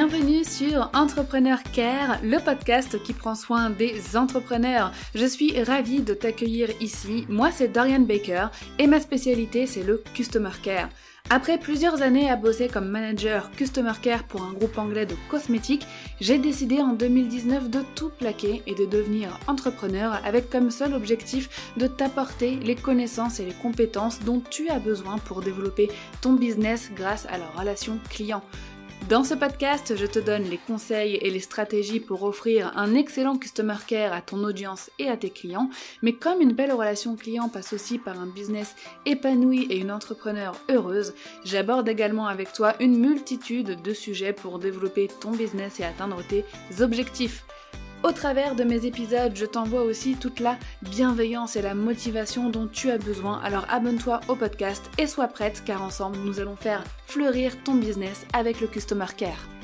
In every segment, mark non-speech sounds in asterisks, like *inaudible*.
Bienvenue sur Entrepreneur Care, le podcast qui prend soin des entrepreneurs. Je suis ravie de t'accueillir ici. Moi, c'est Dorian Baker et ma spécialité, c'est le Customer Care. Après plusieurs années à bosser comme manager Customer Care pour un groupe anglais de cosmétiques, j'ai décidé en 2019 de tout plaquer et de devenir entrepreneur avec comme seul objectif de t'apporter les connaissances et les compétences dont tu as besoin pour développer ton business grâce à la relation client. Dans ce podcast, je te donne les conseils et les stratégies pour offrir un excellent customer care à ton audience et à tes clients, mais comme une belle relation client passe aussi par un business épanoui et une entrepreneur heureuse, j'aborde également avec toi une multitude de sujets pour développer ton business et atteindre tes objectifs. Au travers de mes épisodes, je t'envoie aussi toute la bienveillance et la motivation dont tu as besoin. Alors abonne-toi au podcast et sois prête car ensemble nous allons faire fleurir ton business avec le Customer Care.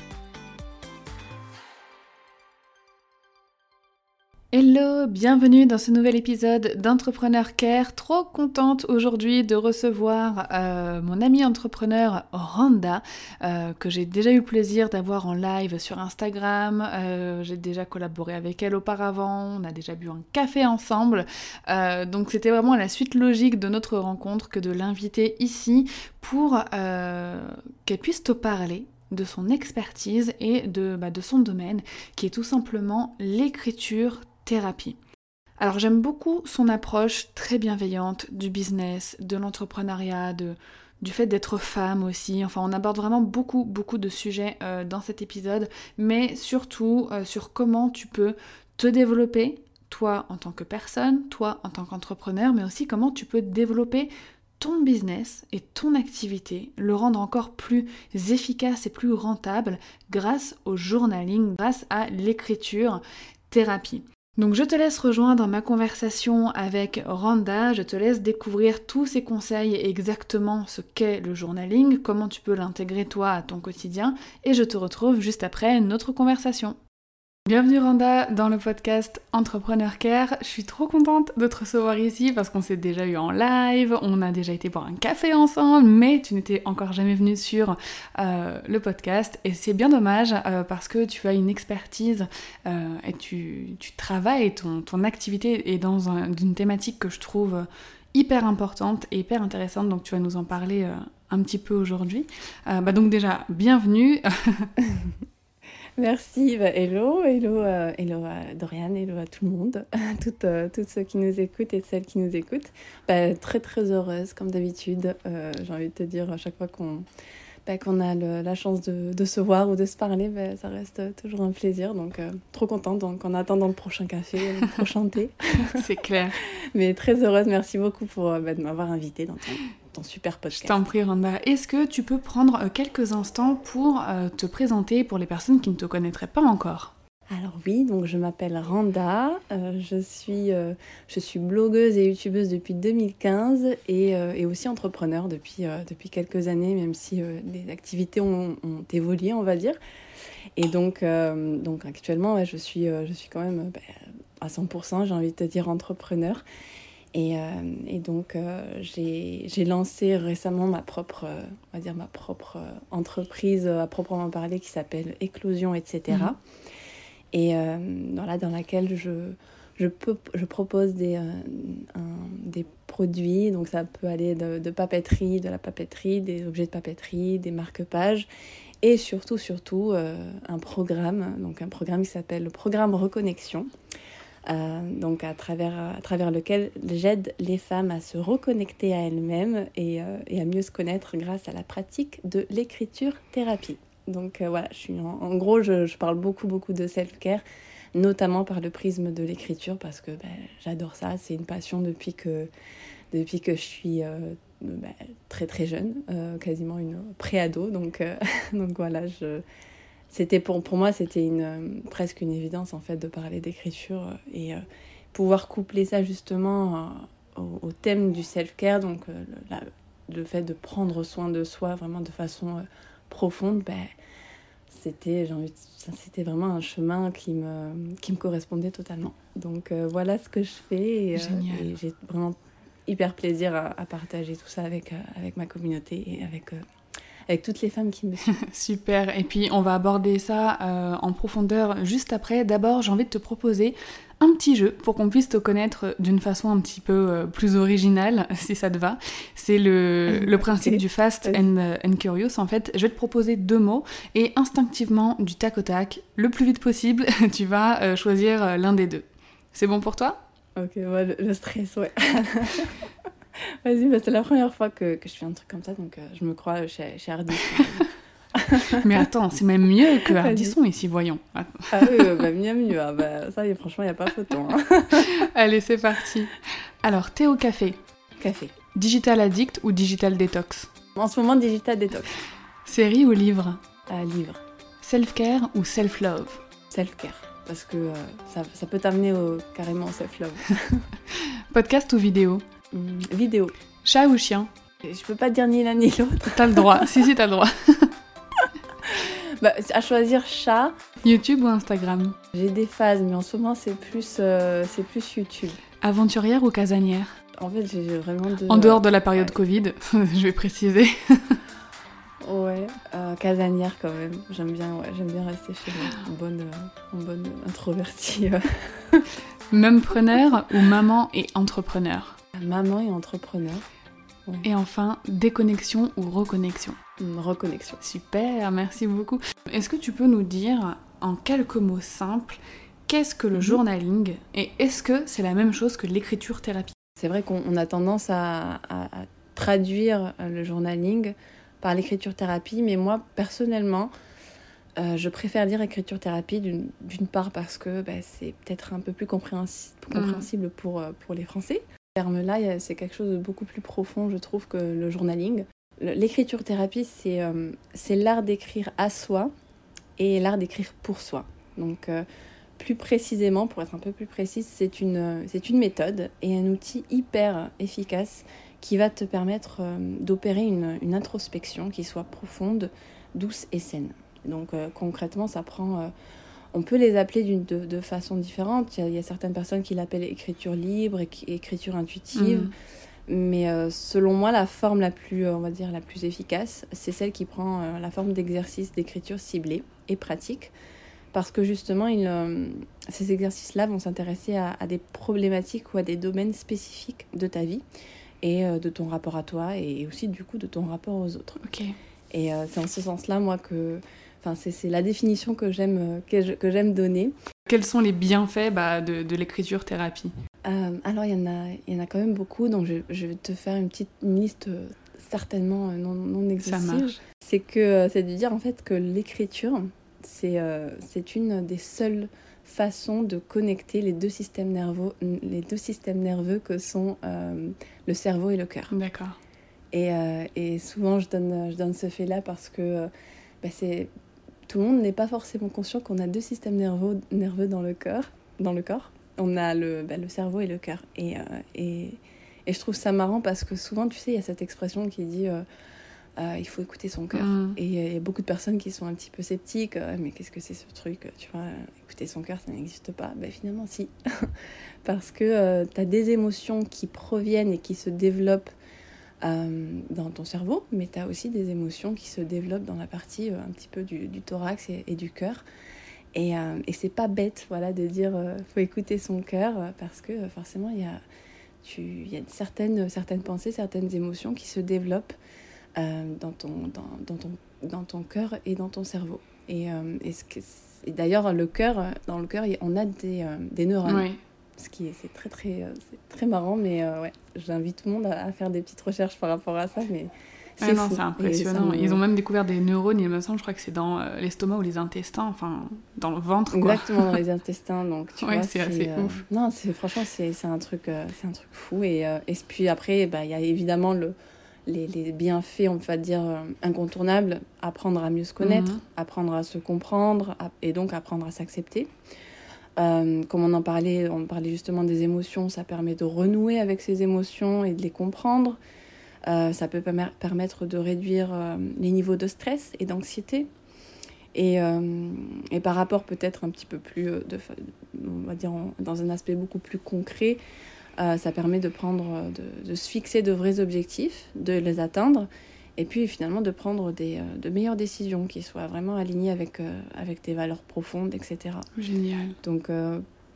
Hello, bienvenue dans ce nouvel épisode d'Entrepreneur Care. Trop contente aujourd'hui de recevoir euh, mon ami entrepreneur Randa, euh, que j'ai déjà eu plaisir d'avoir en live sur Instagram. Euh, j'ai déjà collaboré avec elle auparavant, on a déjà bu un café ensemble. donc c'était vraiment la suite logique de notre rencontre que de l'inviter ici pour qu'elle puisse te parler de son expertise et de, bah, de son domaine, qui est tout simplement l'écriture thérapie. Alors j'aime beaucoup son approche très bienveillante du business, de l'entrepreneuriat, du fait d'être femme aussi. Enfin, on aborde vraiment beaucoup, beaucoup de sujets euh, dans cet épisode, mais surtout euh, sur comment tu peux te développer, toi en tant que personne, toi en tant qu'entrepreneur, mais aussi comment tu peux développer ton business et ton activité, le rendre encore plus efficace et plus rentable grâce au journaling, grâce à l'écriture thérapie. Donc je te laisse rejoindre ma conversation avec Randa, je te laisse découvrir tous ces conseils et exactement ce qu'est le journaling, comment tu peux l'intégrer toi à ton quotidien, et je te retrouve juste après notre conversation. Bienvenue Randa dans le podcast Entrepreneur Care. Je suis trop contente de te recevoir ici parce qu'on s'est déjà eu en live, on a déjà été boire un café ensemble, mais tu n'étais encore jamais venue sur euh, le podcast et c'est bien dommage euh, parce que tu as une expertise euh, et tu, travailles, ton, activité est dans une thématique que je trouve hyper importante et hyper intéressante, donc tu vas nous en parler un petit peu aujourd'hui. bah donc déjà, bienvenue. *laughs* Merci, bah, hello, hello, euh, hello à Dorian, hello à tout le monde, *laughs* toutes, euh, toutes ceux qui nous écoutent et celles qui nous écoutent. Bah, très très heureuse comme d'habitude, euh, j'ai envie de te dire à chaque fois qu'on bah, qu'on a la chance de, de, se voir ou de se parler, bah, ça reste toujours un plaisir. Donc, trop contente. Donc, en attendant le prochain café, le prochain thé. *laughs* C'est clair. *laughs* Mais très heureuse. Merci beaucoup pour de m'avoir invitée dans ton, super podcast. Je t'en prie, Randa. Est-ce que tu peux prendre euh, quelques instants pour euh, te présenter pour les personnes qui ne te connaîtraient pas encore? Alors oui, donc je m'appelle Randa, euh, je, suis, je suis blogueuse et youtubeuse depuis 2015 et, et aussi entrepreneur depuis, depuis quelques années, même si les activités ont, ont, évolué, on va dire. Et donc, donc actuellement, je, suis, je suis quand même bah, à 100%, j'ai envie de te dire, entrepreneur. Et, euh, et donc, euh, j'ai lancé récemment ma propre, euh, on va dire ma propre entreprise à proprement parler qui s'appelle Éclosion, etc. Et mhm. voilà, dans laquelle je, je, peux, je propose des, des produits. Donc, ça peut aller de, de, papeterie, de la papeterie, des objets de papeterie, des marque-pages. Et surtout, surtout, un programme, donc un programme qui s'appelle le programme Reconnexion. Euh, donc à travers, lequel j'aide les femmes à se reconnecter à elles-mêmes et, euh, et, à mieux se connaître grâce à la pratique de l'écriture-thérapie. Donc euh, voilà, je suis en, gros, je, parle beaucoup, beaucoup de self-care, notamment par le prisme de l'écriture, parce que ben, j'adore ça, c'est une passion depuis que, depuis que je suis ben, très très jeune, quasiment une préado, donc *laughs* voilà, je c'était pour, pour moi, c'était une, euh, presque une évidence en fait de parler d'écriture euh, et euh, pouvoir coupler ça justement au, thème du self-care, donc le, le, fait de prendre soin de soi vraiment de façon profonde, ben, c'était c'était vraiment un chemin qui me, qui me correspondait totalement. Donc voilà ce que je fais et, j'ai vraiment hyper plaisir à, à, partager tout ça avec, avec ma communauté et avec avec toutes les femmes qui me suivent. *laughs* Super. Et puis on va aborder ça euh, en profondeur juste après. D'abord, j'ai envie de te proposer un petit jeu pour qu'on puisse te connaître d'une façon un petit peu euh, plus originale, *laughs* si ça te va. C'est le, *laughs* le principe du fast and, euh, and, curious. En fait, je vais te proposer deux mots et instinctivement, du tac au tac, le plus vite possible, tu vas choisir l'un des deux. C'est bon pour toi? Ok, le, stress, ouais. Vas-y, bah, c'est la première fois que, que, je fais un truc comme ça, donc je me crois chez, chez *laughs* Mais attends, c'est même mieux que Ardisson ici, voyons. ah oui, bah, mieux, mieux. Ah, bah, ça, franchement, il n'y a pas photo. Hein. *laughs* Allez, c'est parti. Alors, thé ou café Café. Digital addict ou digital détox? En ce moment, digital détox. Série ou livre? Euh, Livre. Self-care ou self-love? Self-care. Parce que euh, ça, ça, peut t'amener au, carrément au self-love. *laughs* Podcast ou vidéo? Mmh, Vidéo. Chat ou chien Je peux pas dire ni l'un ni l'autre. T'as le droit. si, si, t'as le droit. *laughs* Bah, à choisir chat. YouTube ou Instagram J'ai des phases, mais en ce moment c'est plus, euh, c'est plus YouTube. Aventurière ou casanière En fait, j'ai vraiment de... En dehors de la période Covid, *laughs* je vais préciser. *laughs* ouais, euh, casanière quand même. J'aime bien, ouais, j'aime bien rester chez moi. En bonne, en bonne introvertie. Même preneur ou maman et entrepreneur Maman et entrepreneur. Et enfin, déconnexion ou reconnexion Une reconnexion. Super, merci beaucoup. Est-ce que tu peux nous dire en quelques mots simples qu'est-ce que le mhm. journaling et est-ce que c'est la même chose que l'écriture thérapie? C'est vrai qu'on a tendance à, traduire le journaling par l'écriture thérapie, mais moi personnellement, euh, je préfère dire écriture thérapie d'une part parce que bah, c'est peut-être un peu plus compréhensible, mhm. compréhensible pour, euh, pour les Français terme-là, c'est quelque chose de beaucoup plus profond, je trouve, que le journaling. L'écriture thérapie, euh, c'est l'art d'écrire à soi et l'art d'écrire pour soi. Donc, euh, plus précisément, pour être un peu plus précise, c'est une, une méthode et un outil hyper efficace qui va te permettre euh, d'opérer une, une, introspection qui soit profonde, douce et saine. Donc, concrètement, ça prend on peut les appeler de, de, façon différente. Il y, a, certaines personnes qui l'appellent écriture libre, et écriture intuitive. Mm. Mais euh, selon moi, la forme la plus, euh, on va dire, la plus efficace, c'est celle qui prend euh, la forme d'exercice d'écriture ciblée et pratique. Parce que justement, il, ces exercices-là vont s'intéresser à, des problématiques ou à des domaines spécifiques de ta vie et de ton rapport à toi et aussi du coup de ton rapport aux autres. Et c'est en ce sens-là, moi, que c'est la définition que j'aime que j'aime donner. Quels sont les bienfaits bah, de, l'écriture thérapie? Euh, Alors, il y, en a, il y en a quand même beaucoup, donc je, vais te faire une petite liste euh, certainement euh, non, non exhaustive. C'est que c'est de dire en fait que l'écriture, c'est c'est une des seules façons de connecter les deux systèmes nerveux, les deux systèmes nerveux que sont le cerveau et le cœur. D'accord. Et, et, souvent, je donne, je donne ce fait-là parce que bah, c'est tout le monde n'est pas forcément conscient qu'on a deux systèmes nerveux, nerveux dans, le cœur, dans le corps. On a le, bah, le cerveau et le cœur. Et, euh, et, et, je trouve ça marrant parce que souvent, tu sais, il y a cette expression qui dit euh, euh, il faut écouter son cœur. Mm. Et il y a beaucoup de personnes qui sont un petit peu sceptiques. mais qu'est-ce que c'est ce truc Tu vois, écouter son cœur, ça n'existe pas. Ben, finalement, si. *laughs* parce que tu as des émotions qui proviennent et qui se développent euh, dans ton cerveau, mais tu as aussi des émotions qui se développent dans la partie euh, un petit peu du, thorax et, du cœur. Et, euh, et c'est pas bête voilà, de dire faut écouter son cœur parce que forcément il y a, certaines, pensées, certaines émotions qui se développent dans, ton, cœur et dans ton cerveau. Et, d'ailleurs, le cœur, dans le cœur, on a des neurones. Ce qui est, c'est très, très, euh, très marrant, mais euh, ouais, j'invite tout le monde à, faire des petites recherches par rapport à ça, mais c'est c'est impressionnant. Ils ont même découvert des neurones, il me semble, je crois que c'est dans euh, l'estomac ou les intestins, enfin, dans le ventre, quoi. Exactement, dans les intestins, donc tu *laughs* ouais, c'est assez ouf. Non, c'est, franchement, c'est, un, truc, c'est un truc fou. Et, et puis après, bah, il y a évidemment le, les, les, bienfaits, on va dire, incontournables. Apprendre à mieux se connaître, mhm. apprendre à se comprendre, et donc apprendre à s'accepter. Euh, comme on en parlait, on parlait justement des émotions, ça permet de renouer avec ces émotions et de les comprendre. Euh, ça peut permettre de réduire euh, les niveaux de stress et d'anxiété. Et, et, par rapport peut-être un petit peu plus, de, on va dire dans un aspect beaucoup plus concret, ça permet de prendre, de, de, se fixer de vrais objectifs, de les atteindre et puis finalement de prendre des, de meilleures décisions qui soient vraiment alignées avec, avec tes valeurs profondes, etc. Génial. Donc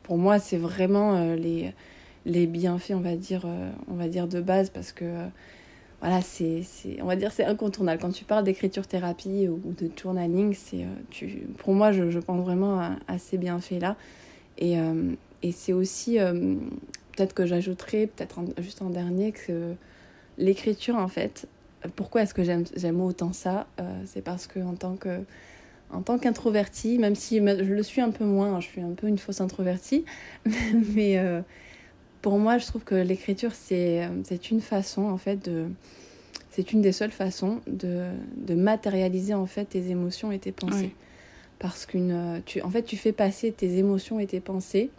pour moi, c'est vraiment les, les bienfaits, on va dire, on va dire de base, parce que voilà, c'est, on va dire, c'est incontournable. Quand tu parles d'écriture thérapie ou, de journaling, c'est, tu, pour moi, je, je pense vraiment à, ces bienfaits-là. Et, et c'est aussi, peut-être que j'ajouterais, peut-être juste en dernier, que l'écriture, en fait, pourquoi est-ce que j'aime, j'aime autant ça C'est parce que en tant que en tant qu'introvertie, même si je le suis un peu moins, hein, je suis un peu une fausse introvertie, *laughs* mais pour moi, je trouve que l'écriture, c'est, c'est une façon, en fait, de... C'est une des seules façons de, de matérialiser, en fait, tes émotions et tes pensées. Parce qu'une... Tu, en fait, tu fais passer tes émotions et tes pensées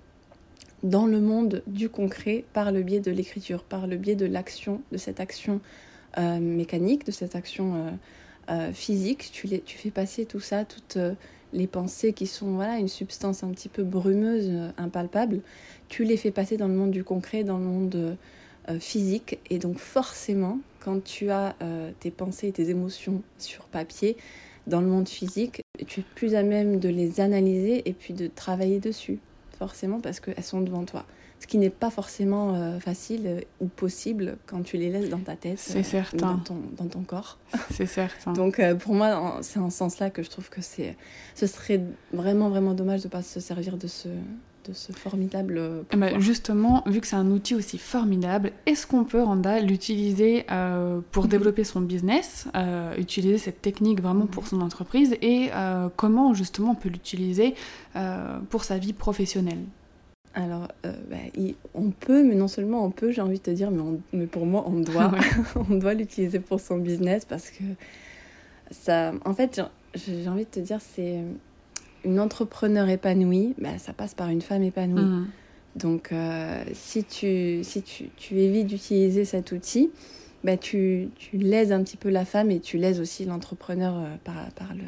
dans le monde du concret par le biais de l'écriture, par le biais de l'action, de cette action euh, mécanique, de cette action euh, euh, physique. Tu, les, tu fais passer tout ça, toutes les pensées qui sont voilà, une substance un petit peu brumeuse, impalpable tu les fais passer dans le monde du concret, dans le monde euh, physique. Et donc forcément, quand tu as euh, tes pensées et tes émotions sur papier, dans le monde physique, tu es plus à même de les analyser et puis de travailler dessus, forcément, parce qu'elles sont devant toi. Ce qui n'est pas forcément euh, facile ou possible quand tu les laisses dans ta tête, c'est certain. Dans, ton, dans ton corps. *laughs* C'est certain. Donc pour moi, c'est en ce sens-là que je trouve que c'est, ce serait vraiment, vraiment dommage de ne pas se servir de ce, de ce formidable eh ben, justement, vu que c'est un outil aussi formidable, est-ce qu'on peut, Randa, l'utiliser euh, pour mhm. développer son business, euh, utiliser cette technique vraiment pour son entreprise, et euh, comment justement on peut l'utiliser pour sa vie professionnelle? Alors, bah, on peut, mais non seulement on peut, j'ai envie de te dire, mais, mais pour moi, on doit, *laughs* *laughs* on doit l'utiliser pour son business parce que ça, en fait, j'ai envie de te dire, c'est une entrepreneur épanouie, bah, ça passe par une femme épanouie. Mm. Donc, euh, si, tu, si tu, tu évites d'utiliser cet outil, bah, tu, tu un petit peu la femme et tu lèses aussi l'entrepreneur euh, par, par, le,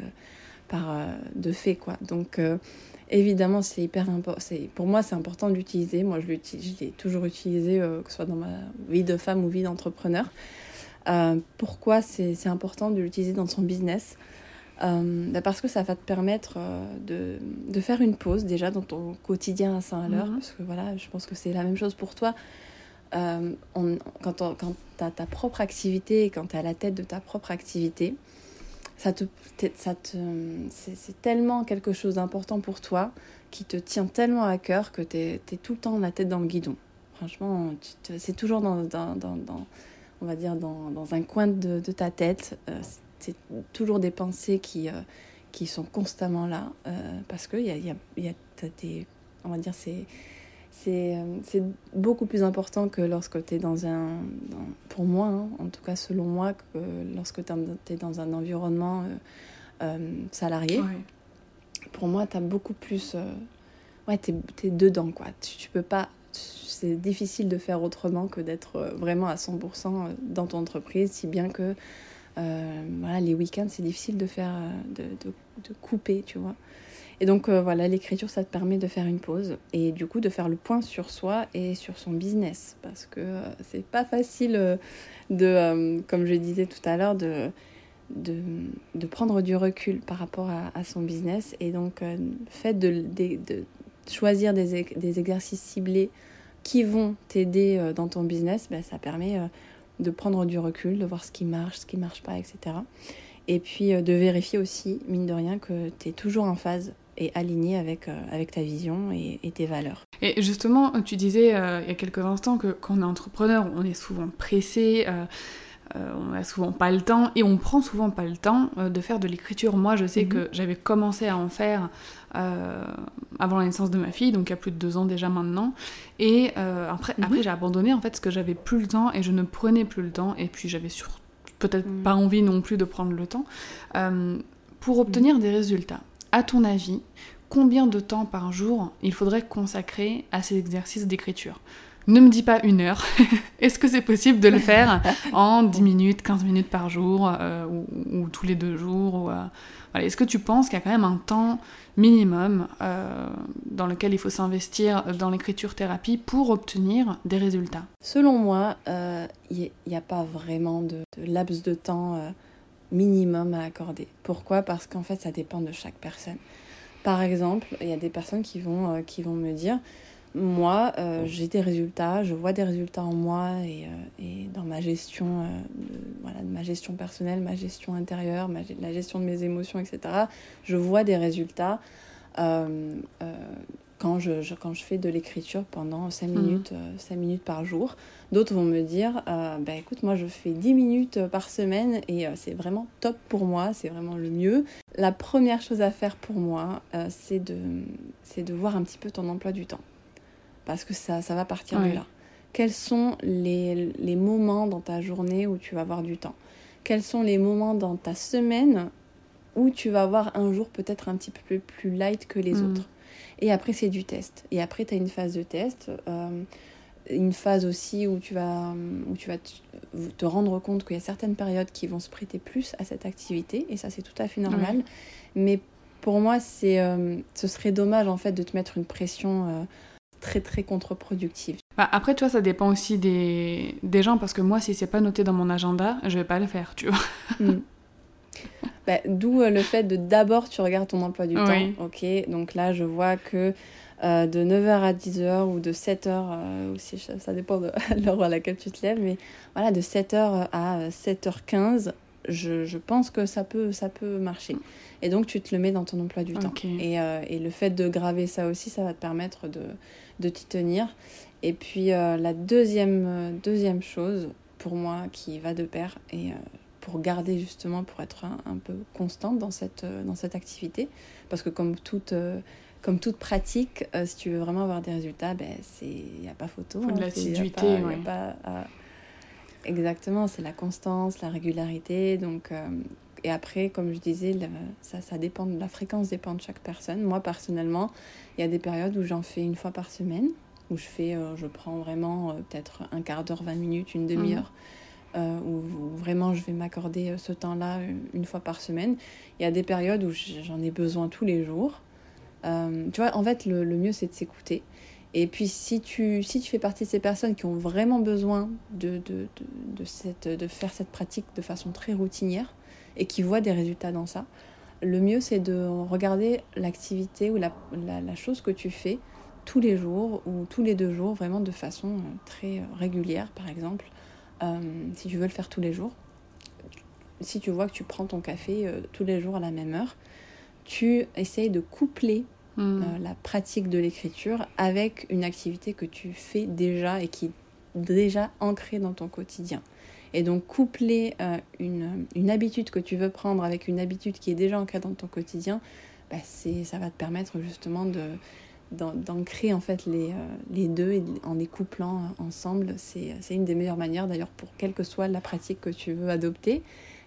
par euh, de fait. Quoi. Donc, évidemment, c'est hyper important. Pour moi, c'est important de l'utiliser. Moi, je l'ai toujours utilisé, que ce soit dans ma vie de femme ou vie d'entrepreneur. pourquoi c'est important de l'utiliser dans son business? Euh, bah, parce que ça va te permettre euh, de, de, faire une pause déjà dans ton quotidien à Saint-L'heure, mhm. parce que voilà, je pense que c'est la même chose pour toi. Euh, quand tu as ta propre activité et quand tu es à la tête de ta propre activité, ça te, ça te, c'est tellement quelque chose d'important pour toi qui te tient tellement à cœur que tu es, tout le temps la tête dans le guidon. Franchement, c'est toujours dans, dans, dans, dans, on va dire dans, un coin de, de ta tête c'est toujours des pensées qui, euh, qui sont constamment là, euh, parce que y a, y a, des, on va dire, c'est euh, c'est beaucoup plus important que lorsque tu es dans un, pour moi, hein, en tout cas selon moi, que lorsque tu es dans un environnement salarié. Pour moi, tu as beaucoup plus... ouais, tu es, dedans, quoi. Tu, tu peux pas... C'est difficile de faire autrement que d'être vraiment à 100% dans ton entreprise, si bien que euh, voilà, les week-ends, c'est difficile de faire, de, de, de, couper, tu vois. Et donc euh, voilà, l'écriture, ça te permet de faire une pause et du coup de faire le point sur soi et sur son business. Parce que euh, c'est pas facile de, comme je disais tout à l'heure, de, de, prendre du recul par rapport à, son business. Et donc, le fait de, de, choisir des, des, exercices ciblés qui vont t'aider dans ton business, ben, ça permet de prendre du recul, de voir ce qui marche, ce qui marche pas, etc. Et puis euh, de vérifier aussi, mine de rien, que tu es toujours en phase et aligné avec, euh, avec ta vision et, tes valeurs. Et justement, tu disais euh, il y a quelques instants que quand on est entrepreneur, on est souvent pressé. on n'a souvent pas le temps et on prend souvent pas le temps de faire de l'écriture. Moi, je sais mhm. que j'avais commencé à en faire euh, avant la naissance de ma fille, donc il y a plus de deux ans déjà maintenant. Et euh, après, mhm. après j'ai abandonné en fait parce que j'avais plus le temps et je ne prenais plus le temps. Et puis j'avais peut-être mhm. pas envie non plus de prendre le temps. Euh, pour obtenir des résultats, à ton avis, combien de temps par jour il faudrait consacrer à ces exercices d'écriture? Ne me dis pas une heure. *laughs* Est-ce que c'est possible de le *laughs* faire en 10 minutes, 15 minutes par jour euh, ou, tous les deux jours euh, Est-ce que tu penses qu'il y a quand même un temps minimum euh, dans lequel il faut s'investir dans l'écriture-thérapie pour obtenir des résultats? Selon moi, il n'y a pas vraiment de, de laps de temps minimum à accorder. Pourquoi? Parce qu'en fait, ça dépend de chaque personne. Par exemple, il y a des personnes qui vont, qui vont me dire moi, euh, j'ai des résultats, je vois des résultats en moi et, euh, dans ma gestion, euh, voilà, de ma gestion personnelle, ma gestion intérieure, ma, la gestion de mes émotions, etc. Je vois des résultats quand je, quand je fais de l'écriture pendant 5 mhm. minutes, 5 minutes par jour. D'autres vont me dire, bah, écoute, moi je fais 10 minutes par semaine et c'est vraiment top pour moi, c'est vraiment le mieux. La première chose à faire pour moi, c'est de, de voir un petit peu ton emploi du temps parce que ça, ça va partir de là. Quels sont les, les, moments dans ta journée où tu vas avoir du temps? Quels sont les moments dans ta semaine où tu vas avoir un jour peut-être un petit peu plus light que les mm. autres? Et après, c'est du test. Et après, tu as une phase de test. Euh, une phase aussi où tu vas, où tu vas te, rendre compte qu'il y a certaines périodes qui vont se prêter plus à cette activité, et ça c'est tout à fait normal. Mais pour moi, c'est, euh, ce serait dommage en fait de te mettre une pression euh, très très contre-productive. Bah, après, tu vois, ça dépend aussi des, des gens, parce que moi, si c'est pas noté dans mon agenda, je vais pas le faire, tu vois. Hmm. *laughs* Bah, d'où euh, le fait de d'abord tu regardes ton emploi du temps. Ok, donc là, je vois que euh, de 9h à 10h ou de 7h, euh, aussi, ça dépend de *laughs* l'heure à laquelle tu te lèves, mais voilà, de 7h à 7h15, je, je, pense que ça peut, ça peut marcher. Et donc, tu te le mets dans ton emploi du temps. Et, et, le fait de graver ça aussi, ça va te permettre de, de t'y tenir. Et puis euh, la deuxième, deuxième chose pour moi qui va de pair et euh, pour garder justement, pour être un, peu constante dans cette, dans cette activité, parce que comme toute, comme toute pratique, si tu veux vraiment avoir des résultats, ben, il n'y a pas photo. Faut de hein, l'assiduité, Exactement, c'est la constance, la régularité. Donc, et après, comme je disais, ça, ça dépend, la fréquence dépend de chaque personne. Moi, personnellement, il y a des périodes où j'en fais une fois par semaine, où je fais, euh, je prends vraiment euh, peut-être un quart d'heure, 20 minutes, une demi-heure, mhm. Euh, où, vraiment je vais m'accorder ce temps-là une fois par semaine. Il y a des périodes où j'en ai besoin tous les jours. tu vois, en fait, le, mieux, c'est de s'écouter. Et puis, si tu, si tu fais partie de ces personnes qui ont vraiment besoin de, de, de, cette, de faire cette pratique de façon très routinière, et qui voient des résultats dans ça, le mieux c'est de regarder l'activité ou la, la, chose que tu fais tous les jours ou tous les deux jours, vraiment de façon euh, très euh, régulière par exemple. Euh, si tu veux le faire tous les jours, si tu vois que tu prends ton café tous les jours à la même heure, tu essayes de coupler hmm. la pratique de l'écriture avec une activité que tu fais déjà et qui est déjà ancrée dans ton quotidien. Et donc coupler euh, une, une, habitude que tu veux prendre avec une habitude qui est déjà ancrée dans ton quotidien, bah ça va te permettre justement de d'ancrer en fait les, euh, deux en les couplant ensemble. C'est une des meilleures manières d'ailleurs pour quelle que soit la pratique que tu veux adopter,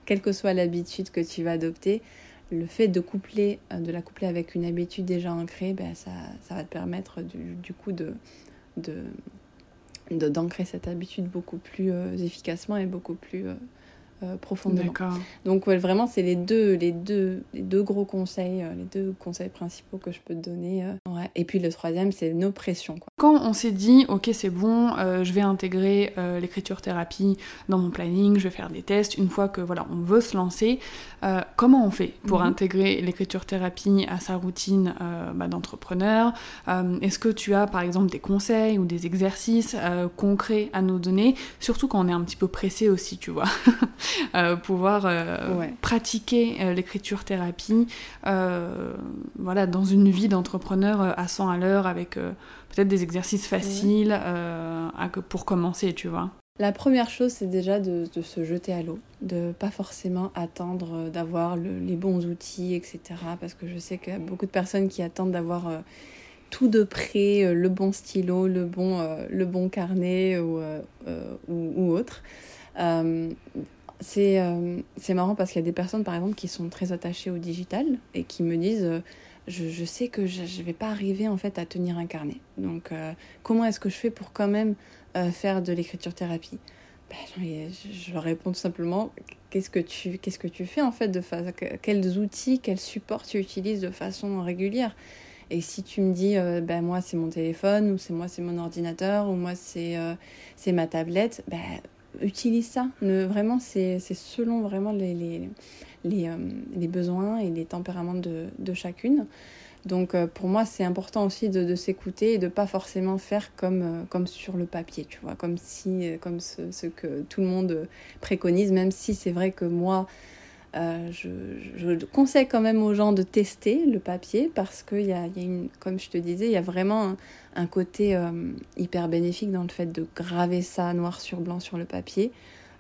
quelle que soit l'habitude que tu vas adopter. Le fait de coupler, euh, de la coupler avec une habitude déjà ancrée, bah, ça, va te permettre du, coup de, de, d'ancrer cette habitude beaucoup plus euh, efficacement et beaucoup plus euh, euh, profondément. Donc vraiment, c'est les deux, les, deux, les deux gros conseils, les deux conseils principaux que je peux te donner. Ouais. Et puis le troisième, c'est nos pressions. Quoi. Quand on s'est dit, ok, c'est bon, je vais intégrer l'écriture thérapie dans mon planning, je vais faire des tests, une fois que voilà, on veut se lancer, euh, comment on fait pour mhm. intégrer l'écriture thérapie à sa routine euh, bah, d'entrepreneur euh, Est-ce que tu as par exemple des conseils ou des exercices concrets à nous donner Surtout quand on est un petit peu pressé aussi, tu vois? *laughs* pouvoir pratiquer l'écriture thérapie voilà, dans une vie d'entrepreneur à 100 à l'heure avec peut-être des exercices faciles pour commencer, tu vois. La première chose, c'est déjà de, se jeter à l'eau, de pas forcément attendre d'avoir les bons outils, etc. Parce que je sais qu'il y a beaucoup de personnes qui attendent d'avoir euh, tout de près, euh, le bon stylo, le bon, euh, le bon carnet ou, ou, autre. C'est marrant parce qu'il y a des personnes, par exemple, qui sont très attachées au digital et qui me disent je, sais que je ne vais pas arriver en fait à tenir un carnet. Donc comment est-ce que je fais pour quand même faire de l'écriture thérapie? Ben, je, réponds tout simplement qu'est-ce que tu que tu fais en fait de quels outils quels supports tu utilises de façon régulière? Et si tu me dis ben moi c'est mon téléphone ou c'est moi c'est mon ordinateur ou moi c'est c'est ma tablette ben utilise ça. Ne, vraiment, c'est selon vraiment euh, les, besoins et les tempéraments de, chacune. Donc euh, pour moi, c'est important aussi de, s'écouter et de pas forcément faire comme, euh, comme sur le papier, tu vois, comme, si, comme ce, que tout le monde préconise, même si c'est vrai que moi, je, conseille quand même aux gens de tester le papier parce que, y a, y a une, comme je te disais, il y a vraiment côté euh, hyper bénéfique dans le fait de graver ça noir sur blanc sur le papier.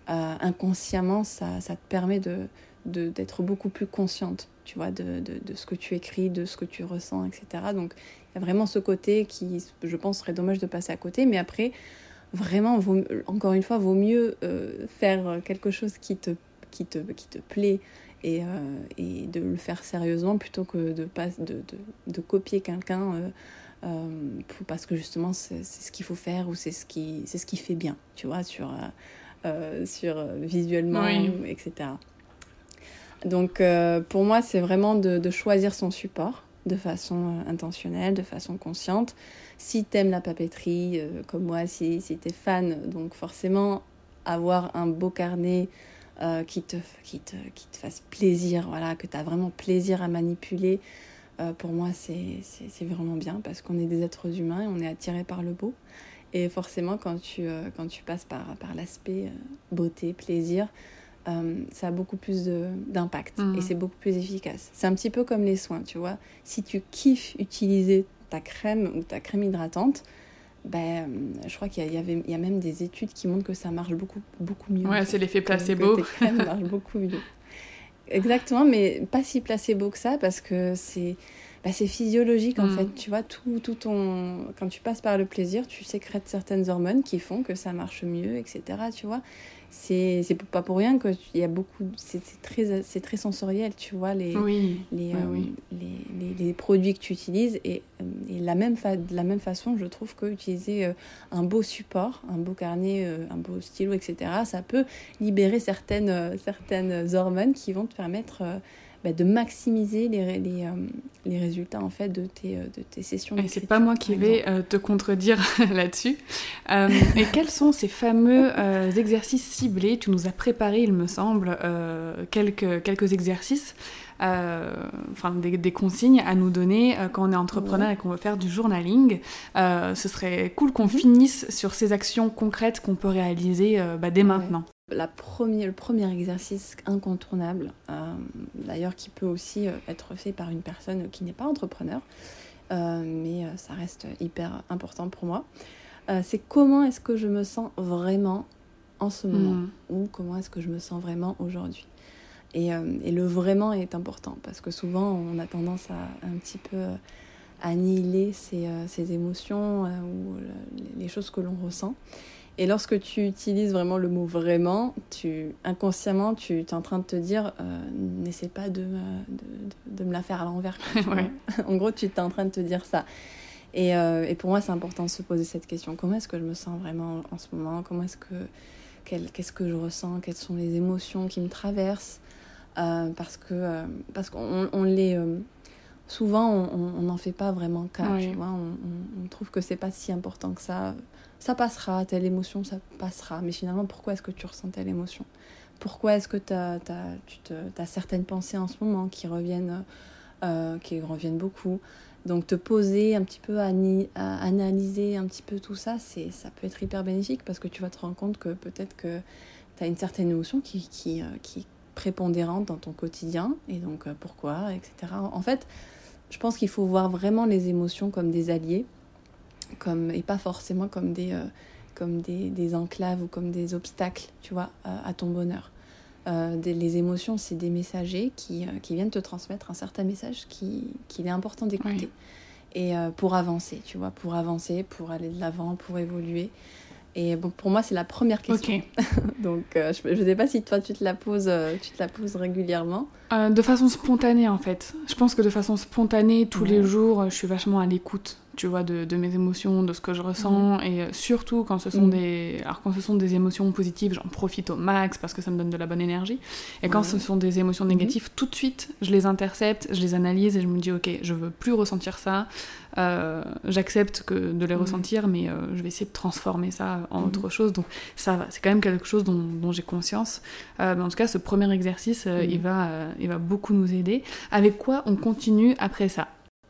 Euh, inconsciemment, ça, ça, te permet de, d'être beaucoup plus consciente, tu vois, de, de, ce que tu écris, de ce que tu ressens, etc. Donc, il y a vraiment ce côté qui, je pense, serait dommage de passer à côté. Mais après, vraiment, vaut, encore une fois, vaut mieux faire quelque chose qui te qui te, qui te plaît et, euh, et de le faire sérieusement plutôt que de, pas, de, de copier quelqu'un euh, euh, parce que justement c'est ce qu'il faut faire ou c'est ce, qui, ce qui fait bien, tu vois, sur, sur visuellement, etc. Donc pour moi, c'est vraiment de, de, choisir son support de façon intentionnelle, de façon consciente. Si t'aimes la papeterie, comme moi, si, si t'es fan, donc forcément avoir un beau carnet euh, qui, te, qui, te, qui te fasse plaisir, voilà, que tu as vraiment plaisir à manipuler, euh, pour moi, c'est vraiment bien parce qu'on est des êtres humains et on est attirés par le beau. Et forcément, quand tu, euh, quand tu passes par, par l'aspect beauté, plaisir, ça a beaucoup plus d'impact et mmh. c'est beaucoup plus efficace. C'est un petit peu comme les soins, tu vois. Si tu kiffes utiliser ta crème ou ta crème hydratante, ben, je crois qu'il y, y, avait, il y a même des études qui montrent que ça marche beaucoup, beaucoup mieux. Ouais, c'est l'effet placebo. Ça marche beaucoup mieux. Exactement, mais pas si placebo que ça parce que c'est bah, c'est physiologique en mm. fait. Tu vois, tout, tout ton... quand tu passes par le plaisir, tu sécrètes certaines hormones qui font que ça marche mieux, etc. Tu vois, c'est pas pour rien que il y a beaucoup c'est très c'est très sensoriel tu vois les les, euh, les, les, les, produits que tu utilises et, euh, et la même de la même façon je trouve que utiliser euh, un beau support un beau carnet un beau stylo etc ça peut libérer certaines certaines hormones qui vont te permettre bah, de maximiser les, les, euh, les, résultats en fait de tes, euh, de tes sessions. Et c'est pas moi qui vais euh, te contredire *laughs* là-dessus. et *laughs* quels sont ces fameux exercices ciblés? Tu nous as préparé, il me semble, quelques, quelques exercices. Enfin des, des, consignes à nous donner quand on est entrepreneur et qu'on veut faire du journaling. ce serait cool qu'on mhm. finisse sur ces actions concrètes qu'on peut réaliser bah, dès maintenant. La le premier exercice incontournable, euh, d'ailleurs qui peut aussi euh, être fait par une personne qui n'est pas entrepreneur, euh, mais ça reste hyper important pour moi, c'est comment est-ce que je me sens vraiment en ce moment, hmm. ou comment est-ce que je me sens vraiment aujourd'hui. Et, et, le vraiment est important, parce que souvent on a tendance à un petit peu annihiler ses, ses émotions ou les choses que l'on ressent. Et lorsque tu utilises vraiment le mot vraiment, tu, inconsciemment, tu es en train de te dire euh, n'essaie pas de me, de, de, me la faire à l'envers. *laughs* en gros, tu es en train de te dire ça. Et, euh, et pour moi, c'est important de se poser cette question. Comment est-ce que je me sens vraiment en ce moment? Comment est-ce que qu'est-ce que je ressens? Quelles sont les émotions qui me traversent? euh, Parce que parce qu'on on les souvent on n'en fait pas vraiment cas. Tu vois on, on, trouve que c'est pas si important que ça ça passera, telle émotion, ça passera. Mais finalement, pourquoi est-ce que tu ressens telle émotion? Pourquoi est-ce que as, tu as certaines pensées en ce moment qui reviennent, euh, qui reviennent beaucoup? Donc te poser un petit peu, à, analyser un petit peu tout ça, c'est ça peut être hyper bénéfique parce que tu vas te rendre compte que peut-être que tu as une certaine émotion qui, qui, euh, prépondérante dans ton quotidien et donc euh, pourquoi, etc. En fait, je pense qu'il faut voir vraiment les émotions comme des alliés comme, et pas forcément comme des, euh, comme des, des, enclaves ou comme des obstacles, tu vois, à, ton bonheur. Euh, les émotions, c'est des messagers qui, qui, viennent te transmettre un certain message qu'il qui est important d'écouter. Et pour avancer, tu vois, pour avancer, pour aller de l'avant, pour évoluer. Et bon, pour moi, c'est la première question. *laughs* Donc, euh, je ne sais pas si toi, tu te la poses, euh, tu te la poses régulièrement. Euh, de façon spontanée, en fait. Je pense que de façon spontanée, tous les jours, je suis vachement à l'écoute tu vois, de, de, mes émotions, de ce que je ressens, mhm. et euh, surtout quand ce sont mhm. des, alors quand ce sont des émotions positives, j'en profite au max parce que ça me donne de la bonne énergie, et quand ce sont des émotions mhm. négatives, tout de suite, je les intercepte, je les analyse et je me dis, ok, je veux plus ressentir ça, euh, j'accepte que de les ressentir, mais euh, je vais essayer de transformer ça en autre chose, donc ça va, c'est quand même quelque chose dont, dont j'ai conscience, mais en tout cas, ce premier exercice, il va, il va beaucoup nous aider. Avec quoi on continue après ça?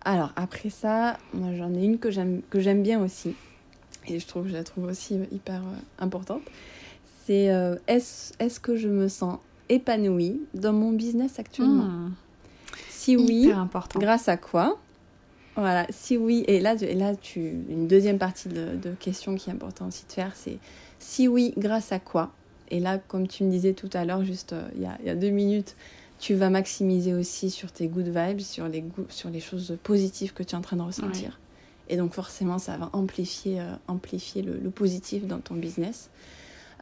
Alors après ça, moi j'en ai une que j'aime que j'aime bien aussi. Et je trouve je la trouve aussi hyper euh, importante. C'est euh, est-ce est que je me sens épanouie dans mon business actuellement? Hmm. Si oui, grâce à quoi? Voilà, si oui, et là, et là tu, une deuxième partie de, de question qui est importante aussi de faire, c'est si oui, grâce à quoi? Et là, comme tu me disais tout à l'heure, juste euh, il, y a, il y a deux minutes, tu vas maximiser aussi sur tes good vibes, sur les, sur les choses positives que tu es en train de ressentir. Et donc forcément, ça va amplifier, euh, amplifier le, positif dans ton business.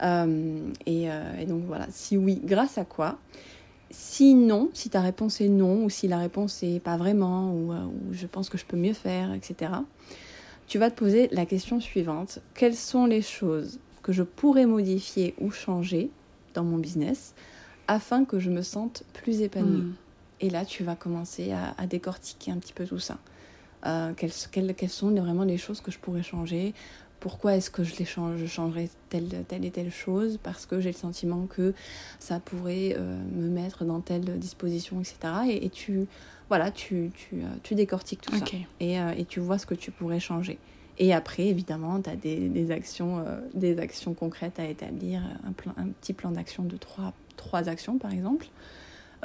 Euh, euh, et, donc voilà, si oui, grâce à quoi? Si non, si ta réponse est non, ou si la réponse est pas vraiment, ou, ou je pense que je peux mieux faire, etc., tu vas te poser la question suivante. Quelles sont les choses que je pourrais modifier ou changer dans mon business afin que je me sente plus épanouie. Hmm. Et là, tu vas commencer à, décortiquer un petit peu tout ça. Euh, quelles, quelles, sont vraiment les choses que je pourrais changer? Pourquoi est-ce que je, les change, je changerais telle, telle et telle chose? Parce que j'ai le sentiment que ça pourrait euh, me mettre dans telle disposition, etc. Et, tu, voilà, tu, tu, euh, tu décortiques tout ça. Et, et, tu vois ce que tu pourrais changer. Et après, évidemment, tu as des, des actions, des actions concrètes à établir, un, plan, un petit plan d'action de trois trois actions par exemple,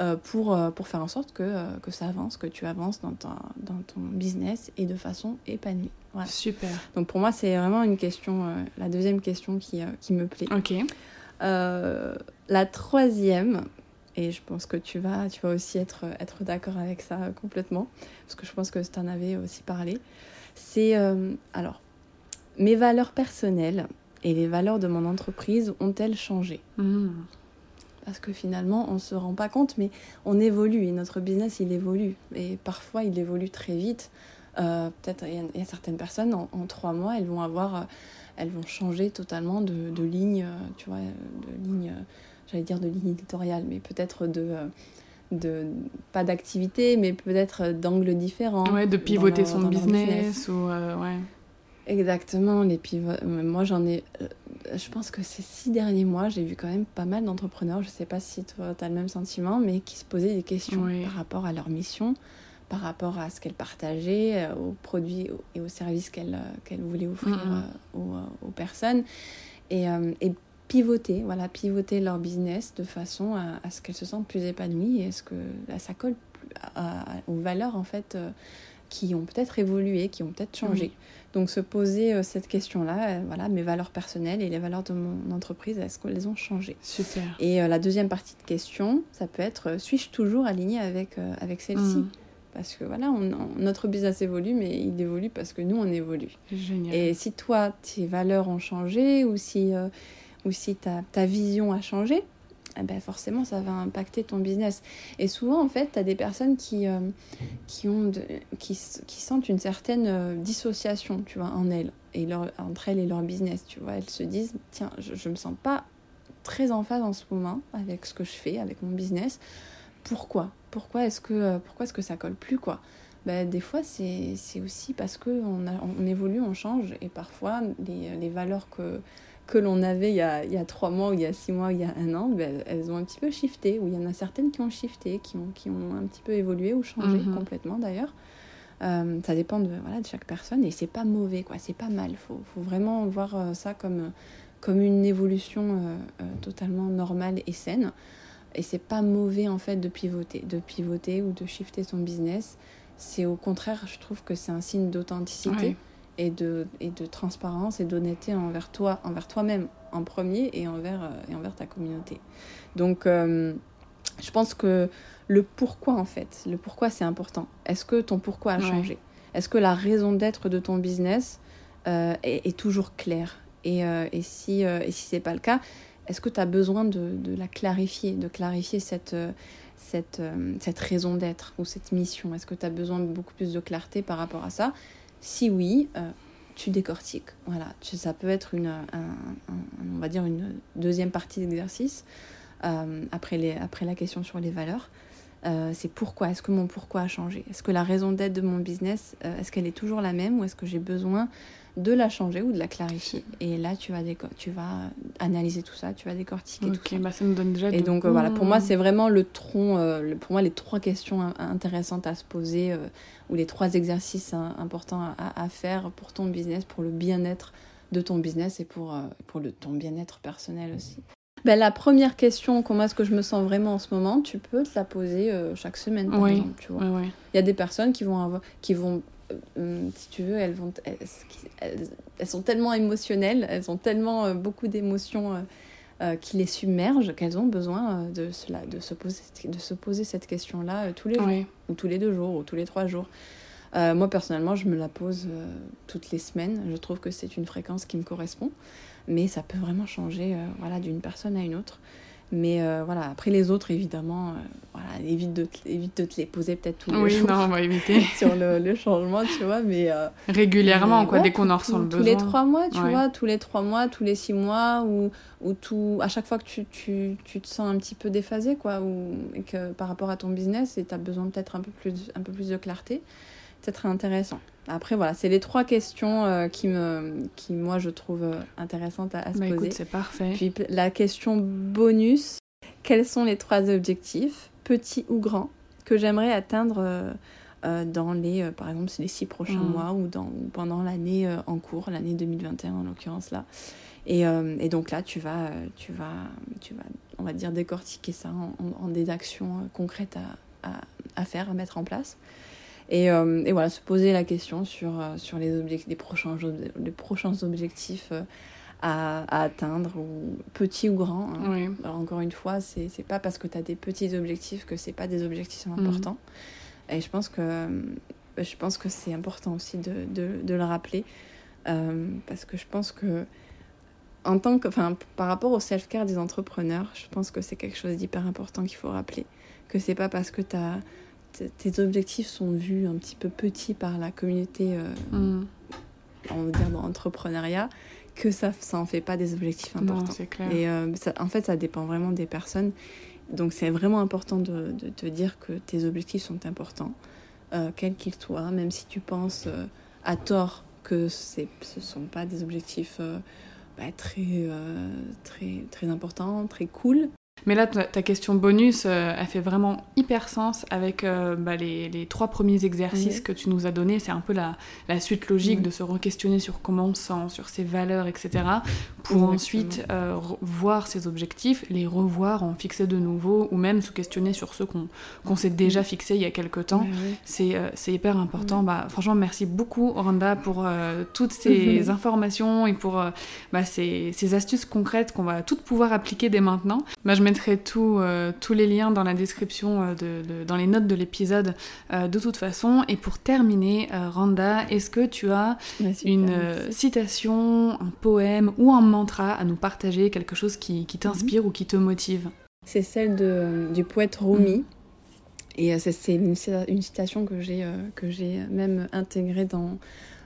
euh, pour, euh, pour faire en sorte que, euh, que ça avance, que tu avances dans, dans ton business et de façon épanouie. Super. Donc pour moi, c'est vraiment une question, la deuxième question qui, qui me plaît. Ok. la troisième, et je pense que tu vas, tu vas aussi être, être d'accord avec ça complètement, parce que je pense que tu en avais aussi parlé, c'est alors, mes valeurs personnelles et les valeurs de mon entreprise ont-elles changé? Mmh parce que finalement on ne se rend pas compte, mais on évolue et notre business il évolue. Et parfois il évolue très vite. Euh, peut-être il y, a certaines personnes en, trois mois elles vont avoir, euh, elles vont changer totalement de, de ligne, euh, tu vois, de ligne, j'allais dire de ligne éditoriale, mais peut-être de de pas d'activité mais peut-être d'angle différent ouais de pivoter son business, ou ouais Exactement, les pivots. Moi, j'en ai. Euh, je pense que ces six derniers mois, j'ai vu quand même pas mal d'entrepreneurs, je sais pas si toi, tu as le même sentiment, mais qui se posaient des questions par rapport à leur mission, par rapport à ce qu'elles partageaient, euh, aux produits et aux services qu'elles euh, qu'elles voulaient offrir aux, personnes. Et, et, pivoter, voilà, pivoter leur business de façon à, ce qu'elles se sentent plus épanouies et ce que ça colle aux valeurs, en fait qui ont peut-être évolué, qui ont peut-être changé. Donc se poser euh, cette question-là, euh, voilà, mes valeurs personnelles et les valeurs de mon entreprise, est-ce qu'elles ont changé? Super. Et euh, la deuxième partie de question, ça peut être, suis-je toujours alignée avec, avec celle-ci? Mm. Parce que voilà, on, notre business évolue, mais il évolue parce que nous, on évolue. Génial. Et si toi, tes valeurs ont changé ou si, ou si ta, ta vision a changé, eh ben forcément ça va impacter ton business. Et souvent en fait, tu as des personnes qui, euh, qui, ont qui, qui, sentent une certaine euh, dissociation, tu vois, en elles, et leur, entre elles et leur business, tu vois. Elles se disent, tiens, je, je me sens pas très en phase en ce moment avec ce que je fais, avec mon business. Pourquoi? Pourquoi est-ce que, euh, pourquoi est-ce que ça colle plus, quoi? Ben, des fois, c'est aussi parce qu'on on évolue, on change, et parfois, les valeurs que, que l'on avait il y, a, il y, a, trois mois, ou il y a six mois, ou il y a un an, ben, elles ont un petit peu shifté, ou il y en a certaines qui ont shifté, qui ont, qui ont un petit peu évolué ou changé mhm. complètement d'ailleurs. Euh, ça dépend de, voilà, de chaque personne et c'est pas mauvais, quoi, c'est pas mal. Il faut, faut, vraiment voir euh, ça comme, comme une évolution euh, totalement normale et saine. Et c'est pas mauvais en fait de pivoter, de pivoter ou de shifter son business. C'est au contraire, je trouve que c'est un signe d'authenticité et de, et de transparence et d'honnêteté envers toi, envers toi-même en premier et envers, euh, et envers ta communauté. Donc, euh, je pense que le pourquoi, en fait, le pourquoi, c'est important. Est-ce que ton pourquoi a changé? Est-ce que la raison d'être de ton business euh, est, toujours claire? Et, et si, et si ce n'est pas le cas, est-ce que tu as besoin de, de, la clarifier, de clarifier cette, cette, cette raison d'être ou cette mission? Est-ce que tu as besoin de beaucoup plus de clarté par rapport à ça? Si oui, tu décortiques. Voilà, ça peut être une, on va dire une deuxième partie d'exercice euh, après, après la question sur les valeurs. Euh, c'est pourquoi, est-ce que mon pourquoi a changé? Est-ce que la raison d'être de mon business, euh, est-ce qu'elle est toujours la même ou est-ce que j'ai besoin de la changer ou de la clarifier Et là, tu vas, tu vas analyser tout ça, tu vas décortiquer tout ça. Bah ça nous donne déjà Et donc voilà, pour moi, c'est vraiment le tronc, pour moi, les trois questions intéressantes à se poser ou les trois exercices importants à, à, faire pour ton business, pour le bien-être de ton business et pour, pour le, ton bien-être personnel aussi. Ben, la première question, comment est-ce que je me sens vraiment en ce moment, tu peux te la poser euh, chaque semaine, par exemple. Tu vois. Il y a des personnes qui vont, avoir, qui vont euh, euh, si tu veux, elles, vont, elles, sont tellement émotionnelles, elles ont tellement beaucoup d'émotions qui les submergent qu'elles ont besoin de, cela, de, se poser, de se poser cette question-là tous les jours, ou tous les deux jours, ou tous les trois jours. moi, personnellement, je me la pose toutes les semaines. Je trouve que c'est une fréquence qui me correspond mais ça peut vraiment changer euh, voilà, d'une personne à une autre. Mais euh, voilà, après les autres, évidemment, euh, voilà, évite, de te, évite de te les poser peut-être tous les oui, jours. non, on va *laughs* éviter. sur le, le, changement, tu vois, mais... Régulièrement, quoi, dès qu'on en ressent le besoin. Tous les trois mois, tu vois, tous les trois mois, tous les six mois, ou, ou tout, à chaque fois que tu, tu, tu, te sens un petit peu déphasé, quoi, ou et que par rapport à ton business, et tu as besoin peut-être un, peu plus, un peu plus de clarté, c'est très intéressant. Après, voilà, c'est les trois questions euh, qui, me, qui, moi, je trouve euh, intéressantes à, se bah, poser. c'est parfait. Puis la question bonus, quels sont les trois objectifs, petits ou grands, que j'aimerais atteindre euh, dans les, par exemple, les six prochains mm. mois ou, dans, pendant l'année en cours, l'année 2021 en l'occurrence là. Et, et, donc là, tu vas, tu, vas, tu vas, on va dire, décortiquer ça en, des actions concrètes à, à, à, faire, à mettre en place. Et, euh, et, voilà, se poser la question sur, euh, sur les, les, prochains, les prochains objectifs euh, à, à, atteindre, ou petits ou grands. Hein. encore une fois, c'est pas parce que tu as des petits objectifs que c'est pas des objectifs mhm. importants. Et je pense que, je pense que c'est important aussi de, de, de le rappeler. parce que je pense que en tant que, enfin, par rapport au self-care des entrepreneurs, je pense que c'est quelque chose d'hyper important qu'il faut rappeler. Que c'est pas parce que tu as tes objectifs sont vus un petit peu petits par la communauté, euh, mm. on va dire, dans l'entrepreneuriat, que ça ça en fait pas des objectifs importants. clair. Et euh, en fait, ça dépend vraiment des personnes. Donc, c'est vraiment important de, de, te dire que tes objectifs sont importants, euh, quels qu'ils soient, même si tu penses à tort que ce ne sont pas des objectifs bah, très, très, très importants, très cool. Mais là, ta, question bonus, euh, elle fait vraiment hyper sens avec euh, bah, les, les, trois premiers exercices que tu nous as donnés. C'est un peu la, la suite logique de se re-questionner sur comment on sent, sur ses valeurs, etc. Pour ensuite euh, voir ses objectifs, les revoir, en fixer de nouveau, ou même se questionner sur ceux qu'on s'est déjà fixés il y a quelques temps. C'est hyper important. Bah, franchement, merci beaucoup, Randa, pour toutes ces informations et pour bah, ces, ces, astuces concrètes qu'on va toutes pouvoir appliquer dès maintenant. Bah, je mettrai tout, euh, tous les liens dans la description, euh, de, dans les notes de l'épisode euh, de toute façon. Et pour terminer, Randa, est-ce que tu as une citation, un poème ou un mantra à nous partager, quelque chose qui, qui t'inspire ou qui te motive? C'est celle de, du poète Rumi. Mm. Et c'est une, une, citation que j'ai même intégrée dans,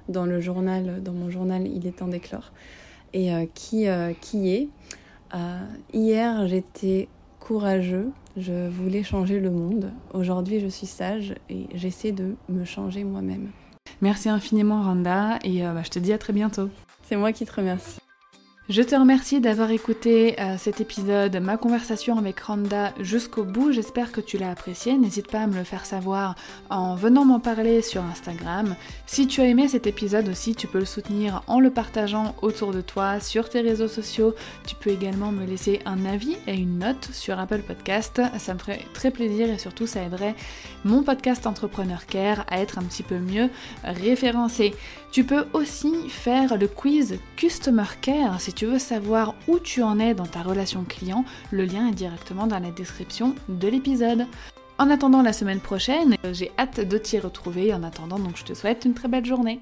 dans le journal, dans mon journal Il est temps d'éclore, et qui, qui est? Euh, hier, j'étais courageux, je voulais changer le monde. Aujourd'hui, je suis sage et j'essaie de me changer moi-même. Merci infiniment, Randa, et euh, bah, je te dis à très bientôt. C'est moi qui te remercie. Je te remercie d'avoir écouté euh, cet épisode, ma conversation avec Randa jusqu'au bout. J'espère que tu l'as apprécié. N'hésite pas à me le faire savoir en venant m'en parler sur Instagram. Si tu as aimé cet épisode aussi, tu peux le soutenir en le partageant autour de toi sur tes réseaux sociaux. Tu peux également me laisser un avis et une note sur Apple Podcast. Ça me ferait très plaisir et surtout ça aiderait mon podcast Entrepreneur Care à être un petit peu mieux référencé. Tu peux aussi faire le quiz Customer Care si tu veux savoir où tu en es dans ta relation client. Le lien est directement dans la description de l'épisode. En attendant la semaine prochaine, j'ai hâte de t'y retrouver. En attendant, donc je te souhaite une très belle journée.